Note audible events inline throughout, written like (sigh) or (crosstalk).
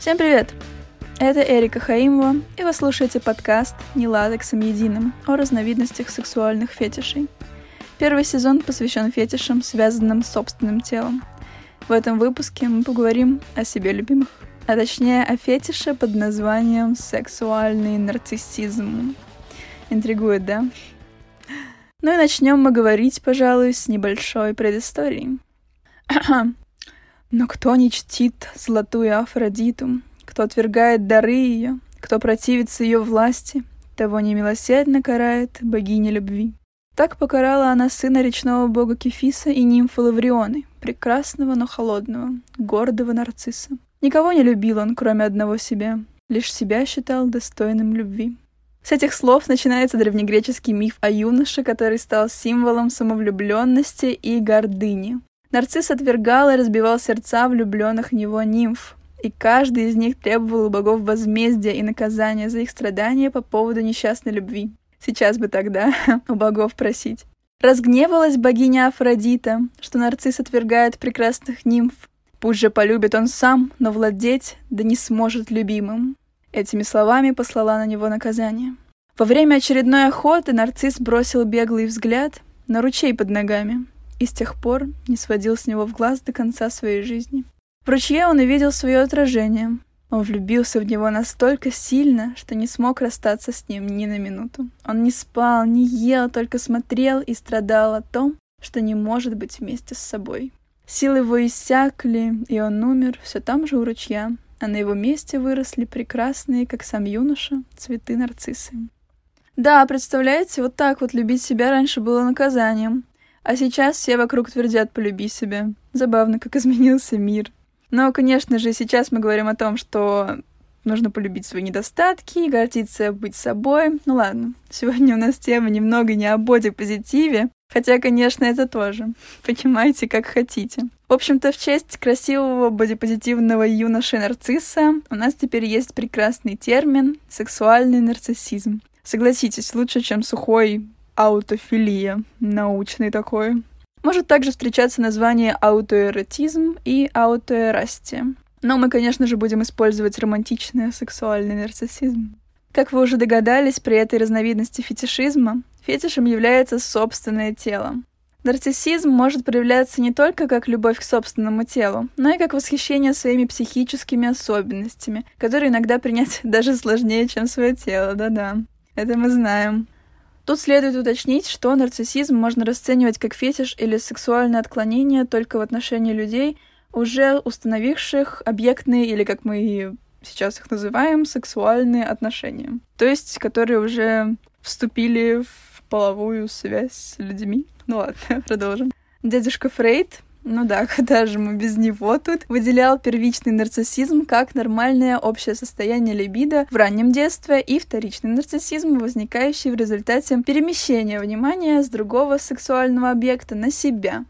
Всем привет! Это Эрика Хаимова, и вы слушаете подкаст «Не латексом единым» о разновидностях сексуальных фетишей. Первый сезон посвящен фетишам, связанным с собственным телом. В этом выпуске мы поговорим о себе любимых, а точнее о фетише под названием «сексуальный нарциссизм». Интригует, да? Ну и начнем мы говорить, пожалуй, с небольшой предысторией. (clears throat) Но кто не чтит золотую Афродиту, кто отвергает дары ее, кто противится ее власти, того немилосердно карает богиня любви. Так покарала она сына речного бога Кефиса и нимфы Лаврионы, прекрасного, но холодного, гордого нарцисса. Никого не любил он, кроме одного себя, лишь себя считал достойным любви. С этих слов начинается древнегреческий миф о юноше, который стал символом самовлюбленности и гордыни. Нарцисс отвергал и разбивал сердца влюбленных в него нимф, и каждый из них требовал у богов возмездия и наказания за их страдания по поводу несчастной любви. Сейчас бы тогда (laughs) у богов просить. Разгневалась богиня Афродита, что нарцисс отвергает прекрасных нимф. Пусть же полюбит он сам, но владеть да не сможет любимым. Этими словами послала на него наказание. Во время очередной охоты нарцисс бросил беглый взгляд на ручей под ногами, и с тех пор не сводил с него в глаз до конца своей жизни. В ручье он увидел свое отражение. Он влюбился в него настолько сильно, что не смог расстаться с ним ни на минуту. Он не спал, не ел, только смотрел и страдал о том, что не может быть вместе с собой. Силы его иссякли, и он умер все там же у ручья, а на его месте выросли прекрасные, как сам юноша, цветы нарциссы. Да, представляете, вот так вот любить себя раньше было наказанием. А сейчас все вокруг твердят «полюби себя». Забавно, как изменился мир. Но, конечно же, сейчас мы говорим о том, что нужно полюбить свои недостатки, гордиться быть собой. Ну ладно, сегодня у нас тема немного не о боди-позитиве, хотя, конечно, это тоже. Понимаете, как хотите. В общем-то, в честь красивого бодипозитивного юноши-нарцисса у нас теперь есть прекрасный термин «сексуальный нарциссизм». Согласитесь, лучше, чем сухой аутофилия, научный такой. Может также встречаться название аутоэротизм и аутоэрастия. Но мы, конечно же, будем использовать романтичный сексуальный нарциссизм. Как вы уже догадались, при этой разновидности фетишизма фетишем является собственное тело. Нарциссизм может проявляться не только как любовь к собственному телу, но и как восхищение своими психическими особенностями, которые иногда принять (laughs) даже сложнее, чем свое тело, да-да. Это мы знаем. Тут следует уточнить, что нарциссизм можно расценивать как фетиш или сексуальное отклонение только в отношении людей, уже установивших объектные или, как мы сейчас их называем, сексуальные отношения. То есть, которые уже вступили в половую связь с людьми. Ну ладно, (laughs) продолжим. Дядюшка Фрейд ну да, (laughs) куда же мы без него тут? Выделял первичный нарциссизм как нормальное общее состояние либидо в раннем детстве и вторичный нарциссизм, возникающий в результате перемещения внимания с другого сексуального объекта на себя.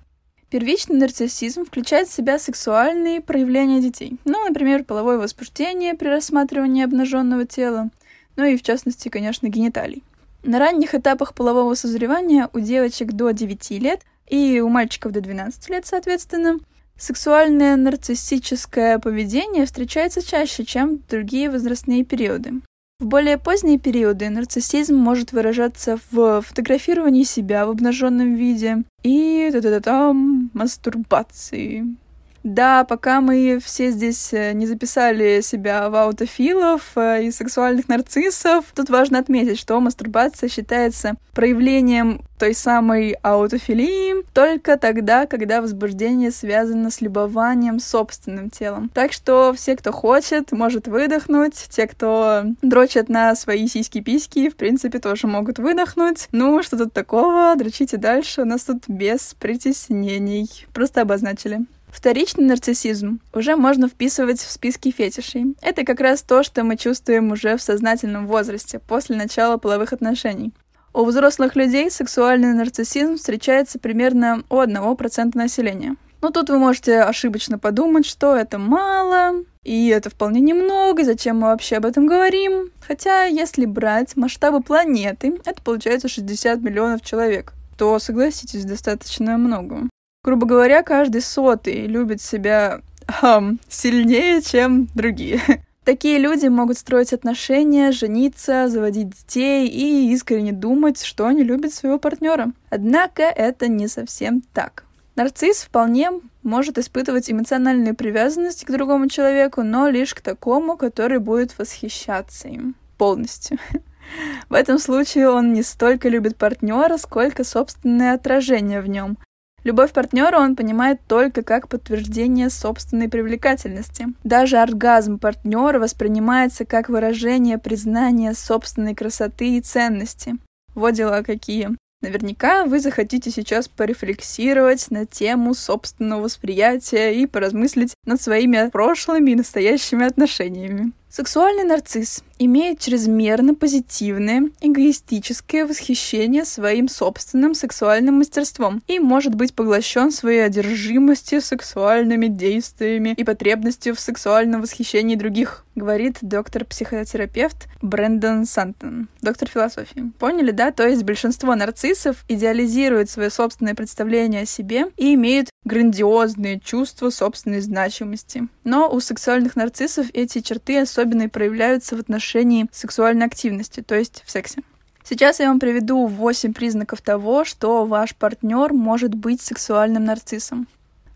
Первичный нарциссизм включает в себя сексуальные проявления детей. Ну, например, половое возбуждение при рассматривании обнаженного тела, ну и, в частности, конечно, гениталий. На ранних этапах полового созревания у девочек до 9 лет и у мальчиков до 12 лет, соответственно. Сексуальное нарциссическое поведение встречается чаще, чем в другие возрастные периоды. В более поздние периоды нарциссизм может выражаться в фотографировании себя в обнаженном виде и та-та-та-там мастурбации. Да, пока мы все здесь э, не записали себя в аутофилов э, и сексуальных нарциссов, тут важно отметить, что мастурбация считается проявлением той самой аутофилии только тогда, когда возбуждение связано с любованием собственным телом. Так что все, кто хочет, может выдохнуть. Те, кто дрочат на свои сиськи-письки, в принципе, тоже могут выдохнуть. Ну, что тут такого? Дрочите дальше. У нас тут без притеснений. Просто обозначили. Вторичный нарциссизм уже можно вписывать в списки фетишей. Это как раз то, что мы чувствуем уже в сознательном возрасте, после начала половых отношений. У взрослых людей сексуальный нарциссизм встречается примерно у 1% населения. Но тут вы можете ошибочно подумать, что это мало, и это вполне немного, зачем мы вообще об этом говорим. Хотя, если брать масштабы планеты, это получается 60 миллионов человек то, согласитесь, достаточно много. Грубо говоря, каждый сотый любит себя эм, сильнее, чем другие. (laughs) Такие люди могут строить отношения, жениться, заводить детей и искренне думать, что они любят своего партнера. Однако это не совсем так. Нарцисс вполне может испытывать эмоциональную привязанность к другому человеку, но лишь к такому, который будет восхищаться им полностью. (laughs) В этом случае он не столько любит партнера, сколько собственное отражение в нем. Любовь партнера он понимает только как подтверждение собственной привлекательности. Даже оргазм партнера воспринимается как выражение признания собственной красоты и ценности. Вот дела какие. Наверняка вы захотите сейчас порефлексировать на тему собственного восприятия и поразмыслить над своими прошлыми и настоящими отношениями. Сексуальный нарцисс имеет чрезмерно позитивное, эгоистическое восхищение своим собственным сексуальным мастерством и может быть поглощен своей одержимостью сексуальными действиями и потребностью в сексуальном восхищении других, говорит доктор-психотерапевт Брэндон Сантон, доктор философии. Поняли, да? То есть большинство нарциссов идеализируют свое собственное представление о себе и имеют грандиозные чувства собственной значимости. Но у сексуальных нарциссов эти черты особенно и проявляются в отношении сексуальной активности, то есть в сексе. Сейчас я вам приведу 8 признаков того, что ваш партнер может быть сексуальным нарциссом.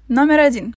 Номер один.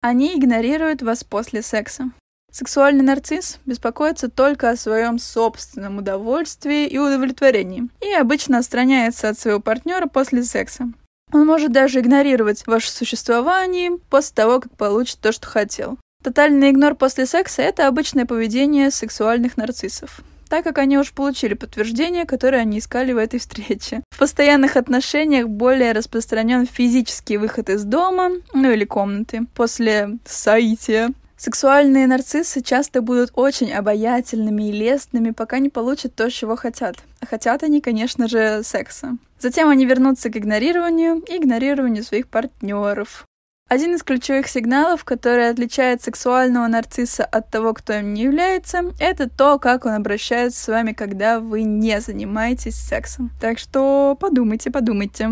Они игнорируют вас после секса. Сексуальный нарцисс беспокоится только о своем собственном удовольствии и удовлетворении и обычно отстраняется от своего партнера после секса. Он может даже игнорировать ваше существование после того, как получит то, что хотел. Тотальный игнор после секса – это обычное поведение сексуальных нарциссов так как они уже получили подтверждение, которое они искали в этой встрече. В постоянных отношениях более распространен физический выход из дома, ну или комнаты, после соития. Сексуальные нарциссы часто будут очень обаятельными и лестными, пока не получат то, чего хотят. А хотят они, конечно же, секса. Затем они вернутся к игнорированию и игнорированию своих партнеров. Один из ключевых сигналов, который отличает сексуального нарцисса от того, кто им не является, это то, как он обращается с вами, когда вы не занимаетесь сексом. Так что подумайте, подумайте.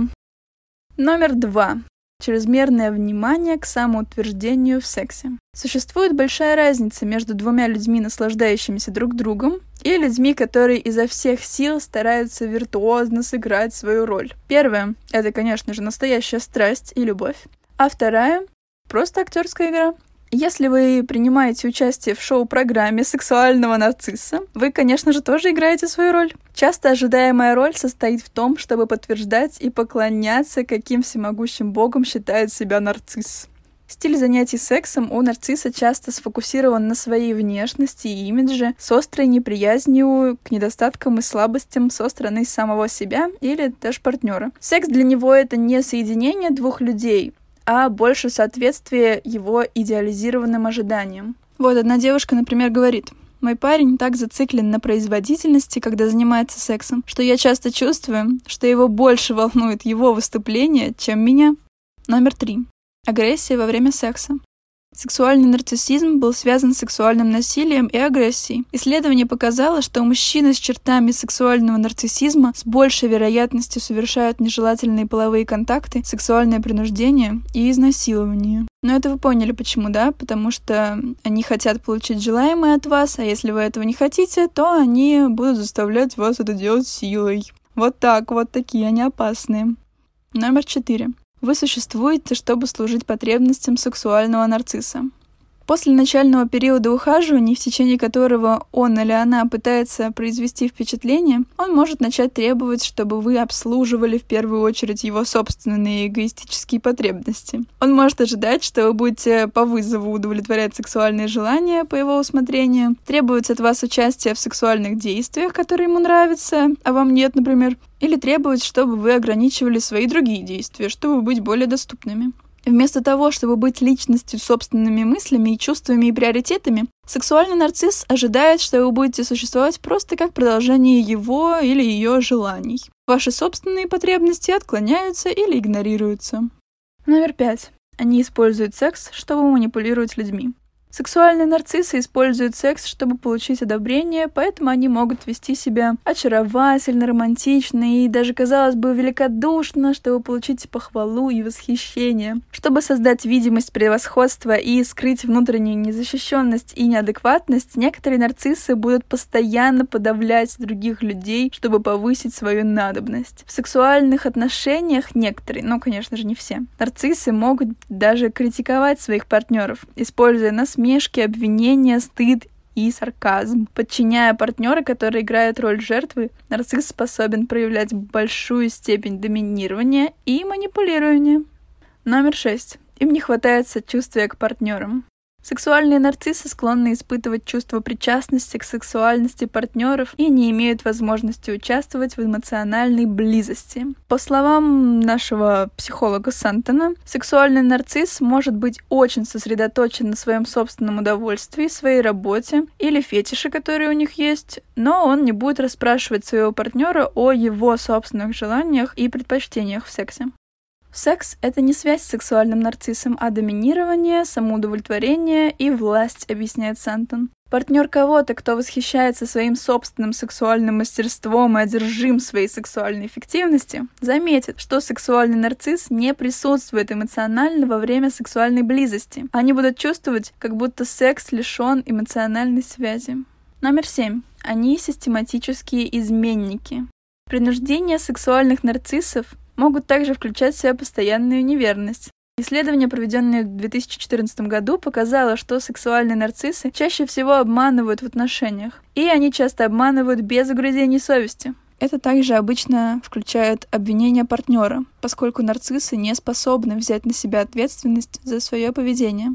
Номер два чрезмерное внимание к самоутверждению в сексе. Существует большая разница между двумя людьми, наслаждающимися друг другом, и людьми, которые изо всех сил стараются виртуозно сыграть свою роль. Первое — это, конечно же, настоящая страсть и любовь а вторая — просто актерская игра. Если вы принимаете участие в шоу-программе сексуального нарцисса, вы, конечно же, тоже играете свою роль. Часто ожидаемая роль состоит в том, чтобы подтверждать и поклоняться, каким всемогущим богом считает себя нарцисс. Стиль занятий сексом у нарцисса часто сфокусирован на своей внешности и имидже, с острой неприязнью к недостаткам и слабостям со стороны самого себя или даже партнера. Секс для него это не соединение двух людей, а больше соответствие его идеализированным ожиданиям. Вот одна девушка, например, говорит, мой парень так зациклен на производительности, когда занимается сексом, что я часто чувствую, что его больше волнует его выступление, чем меня. Номер три. Агрессия во время секса. Сексуальный нарциссизм был связан с сексуальным насилием и агрессией. Исследование показало, что мужчины с чертами сексуального нарциссизма с большей вероятностью совершают нежелательные половые контакты, сексуальное принуждение и изнасилование. Но это вы поняли почему, да? Потому что они хотят получить желаемое от вас, а если вы этого не хотите, то они будут заставлять вас это делать силой. Вот так, вот такие они опасные. Номер четыре. Вы существуете, чтобы служить потребностям сексуального нарцисса. После начального периода ухаживания, в течение которого он или она пытается произвести впечатление, он может начать требовать, чтобы вы обслуживали в первую очередь его собственные эгоистические потребности. Он может ожидать, что вы будете по вызову удовлетворять сексуальные желания по его усмотрению, требовать от вас участия в сексуальных действиях, которые ему нравятся, а вам нет, например, или требовать, чтобы вы ограничивали свои другие действия, чтобы быть более доступными. Вместо того, чтобы быть личностью собственными мыслями и чувствами и приоритетами, сексуальный нарцисс ожидает, что вы будете существовать просто как продолжение его или ее желаний. Ваши собственные потребности отклоняются или игнорируются. Номер пять. Они используют секс, чтобы манипулировать людьми. Сексуальные нарциссы используют секс, чтобы получить одобрение, поэтому они могут вести себя очаровательно, романтично и даже, казалось бы, великодушно, чтобы получить похвалу и восхищение. Чтобы создать видимость превосходства и скрыть внутреннюю незащищенность и неадекватность, некоторые нарциссы будут постоянно подавлять других людей, чтобы повысить свою надобность. В сексуальных отношениях некоторые, ну, конечно же, не все, нарциссы могут даже критиковать своих партнеров, используя насмешки насмешки, обвинения, стыд и сарказм. Подчиняя партнера, который играет роль жертвы, нарцисс способен проявлять большую степень доминирования и манипулирования. Номер шесть. Им не хватает сочувствия к партнерам. Сексуальные нарциссы склонны испытывать чувство причастности к сексуальности партнеров и не имеют возможности участвовать в эмоциональной близости. По словам нашего психолога Сантона, сексуальный нарцисс может быть очень сосредоточен на своем собственном удовольствии, своей работе или фетише, которые у них есть, но он не будет расспрашивать своего партнера о его собственных желаниях и предпочтениях в сексе. Секс — это не связь с сексуальным нарциссом, а доминирование, самоудовлетворение и власть, объясняет Сантон. Партнер кого-то, кто восхищается своим собственным сексуальным мастерством и одержим своей сексуальной эффективности, заметит, что сексуальный нарцисс не присутствует эмоционально во время сексуальной близости. Они будут чувствовать, как будто секс лишен эмоциональной связи. Номер семь. Они систематические изменники. Принуждение сексуальных нарциссов могут также включать в себя постоянную неверность. Исследование, проведенное в 2014 году, показало, что сексуальные нарциссы чаще всего обманывают в отношениях, и они часто обманывают без угрызений совести. Это также обычно включает обвинение партнера, поскольку нарциссы не способны взять на себя ответственность за свое поведение.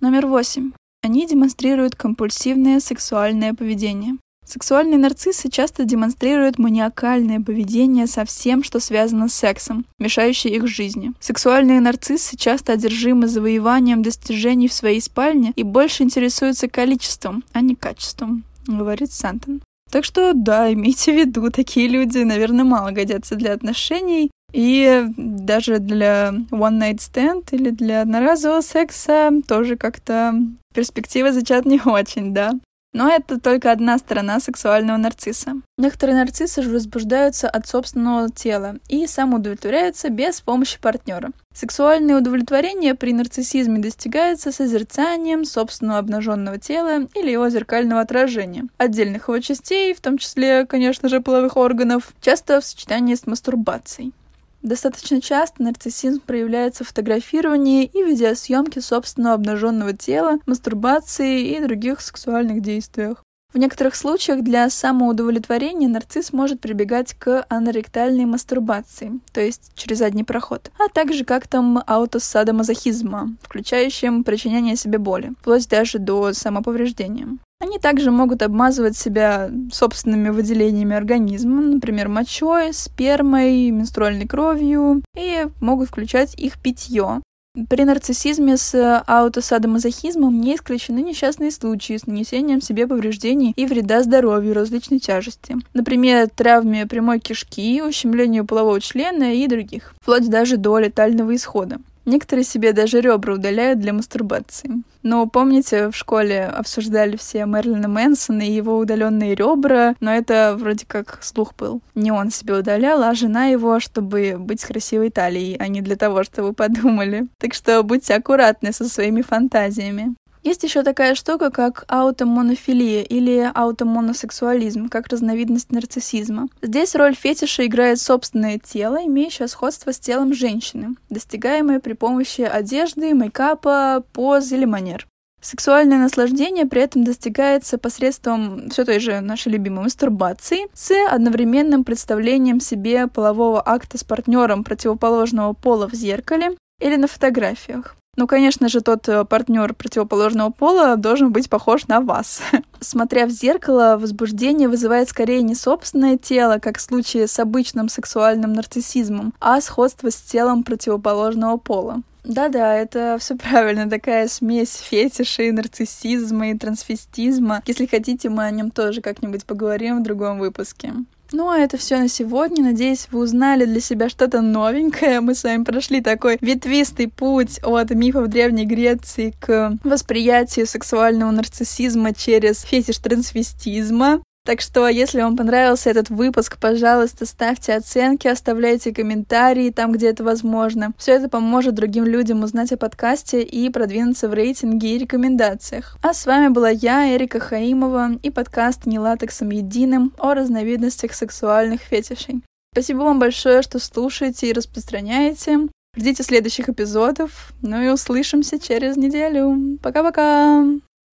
Номер восемь. Они демонстрируют компульсивное сексуальное поведение. Сексуальные нарциссы часто демонстрируют маниакальное поведение со всем, что связано с сексом, мешающее их жизни. Сексуальные нарциссы часто одержимы завоеванием достижений в своей спальне и больше интересуются количеством, а не качеством, говорит Сантон. Так что да, имейте в виду, такие люди, наверное, мало годятся для отношений, и даже для one night stand или для одноразового секса тоже как-то перспектива зачат не (laughs) очень, да. Но это только одна сторона сексуального нарцисса. Некоторые нарциссы же возбуждаются от собственного тела и самоудовлетворяются без помощи партнера. Сексуальное удовлетворение при нарциссизме достигается созерцанием собственного обнаженного тела или его зеркального отражения, отдельных его частей, в том числе, конечно же, половых органов, часто в сочетании с мастурбацией. Достаточно часто нарциссизм проявляется в фотографировании и видеосъемке собственного обнаженного тела, мастурбации и других сексуальных действиях. В некоторых случаях для самоудовлетворения нарцисс может прибегать к аноректальной мастурбации, то есть через задний проход, а также к актам аутосадомазохизма, включающим причинение себе боли, вплоть даже до самоповреждения. Они также могут обмазывать себя собственными выделениями организма, например, мочой, спермой, менструальной кровью, и могут включать их питье. При нарциссизме с аутосадомазохизмом не исключены несчастные случаи с нанесением себе повреждений и вреда здоровью различной тяжести. Например, травме прямой кишки, ущемлению полового члена и других. Вплоть даже до летального исхода. Некоторые себе даже ребра удаляют для мастурбации. Но помните, в школе обсуждали все Мерлина Мэнсона и его удаленные ребра, но это вроде как слух был. Не он себе удалял, а жена его, чтобы быть с красивой талией, а не для того, чтобы вы подумали. Так что будьте аккуратны со своими фантазиями. Есть еще такая штука, как аутомонофилия или аутомоносексуализм, как разновидность нарциссизма. Здесь роль фетиша играет собственное тело, имеющее сходство с телом женщины, достигаемое при помощи одежды, мейкапа, поз или манер. Сексуальное наслаждение при этом достигается посредством все той же нашей любимой мастурбации с одновременным представлением себе полового акта с партнером противоположного пола в зеркале или на фотографиях. Ну, конечно же, тот э, партнер противоположного пола должен быть похож на вас. (laughs) Смотря в зеркало, возбуждение вызывает скорее не собственное тело, как в случае с обычным сексуальным нарциссизмом, а сходство с телом противоположного пола. Да-да, это все правильно, такая смесь фетишей, нарциссизма и трансвестизма. Если хотите, мы о нем тоже как-нибудь поговорим в другом выпуске. Ну а это все на сегодня. Надеюсь, вы узнали для себя что-то новенькое. Мы с вами прошли такой ветвистый путь от мифов Древней Греции к восприятию сексуального нарциссизма через фетиш трансвестизма. Так что, если вам понравился этот выпуск, пожалуйста, ставьте оценки, оставляйте комментарии там, где это возможно. Все это поможет другим людям узнать о подкасте и продвинуться в рейтинге и рекомендациях. А с вами была я, Эрика Хаимова, и подкаст «Не латексом единым» о разновидностях сексуальных фетишей. Спасибо вам большое, что слушаете и распространяете. Ждите следующих эпизодов. Ну и услышимся через неделю. Пока-пока!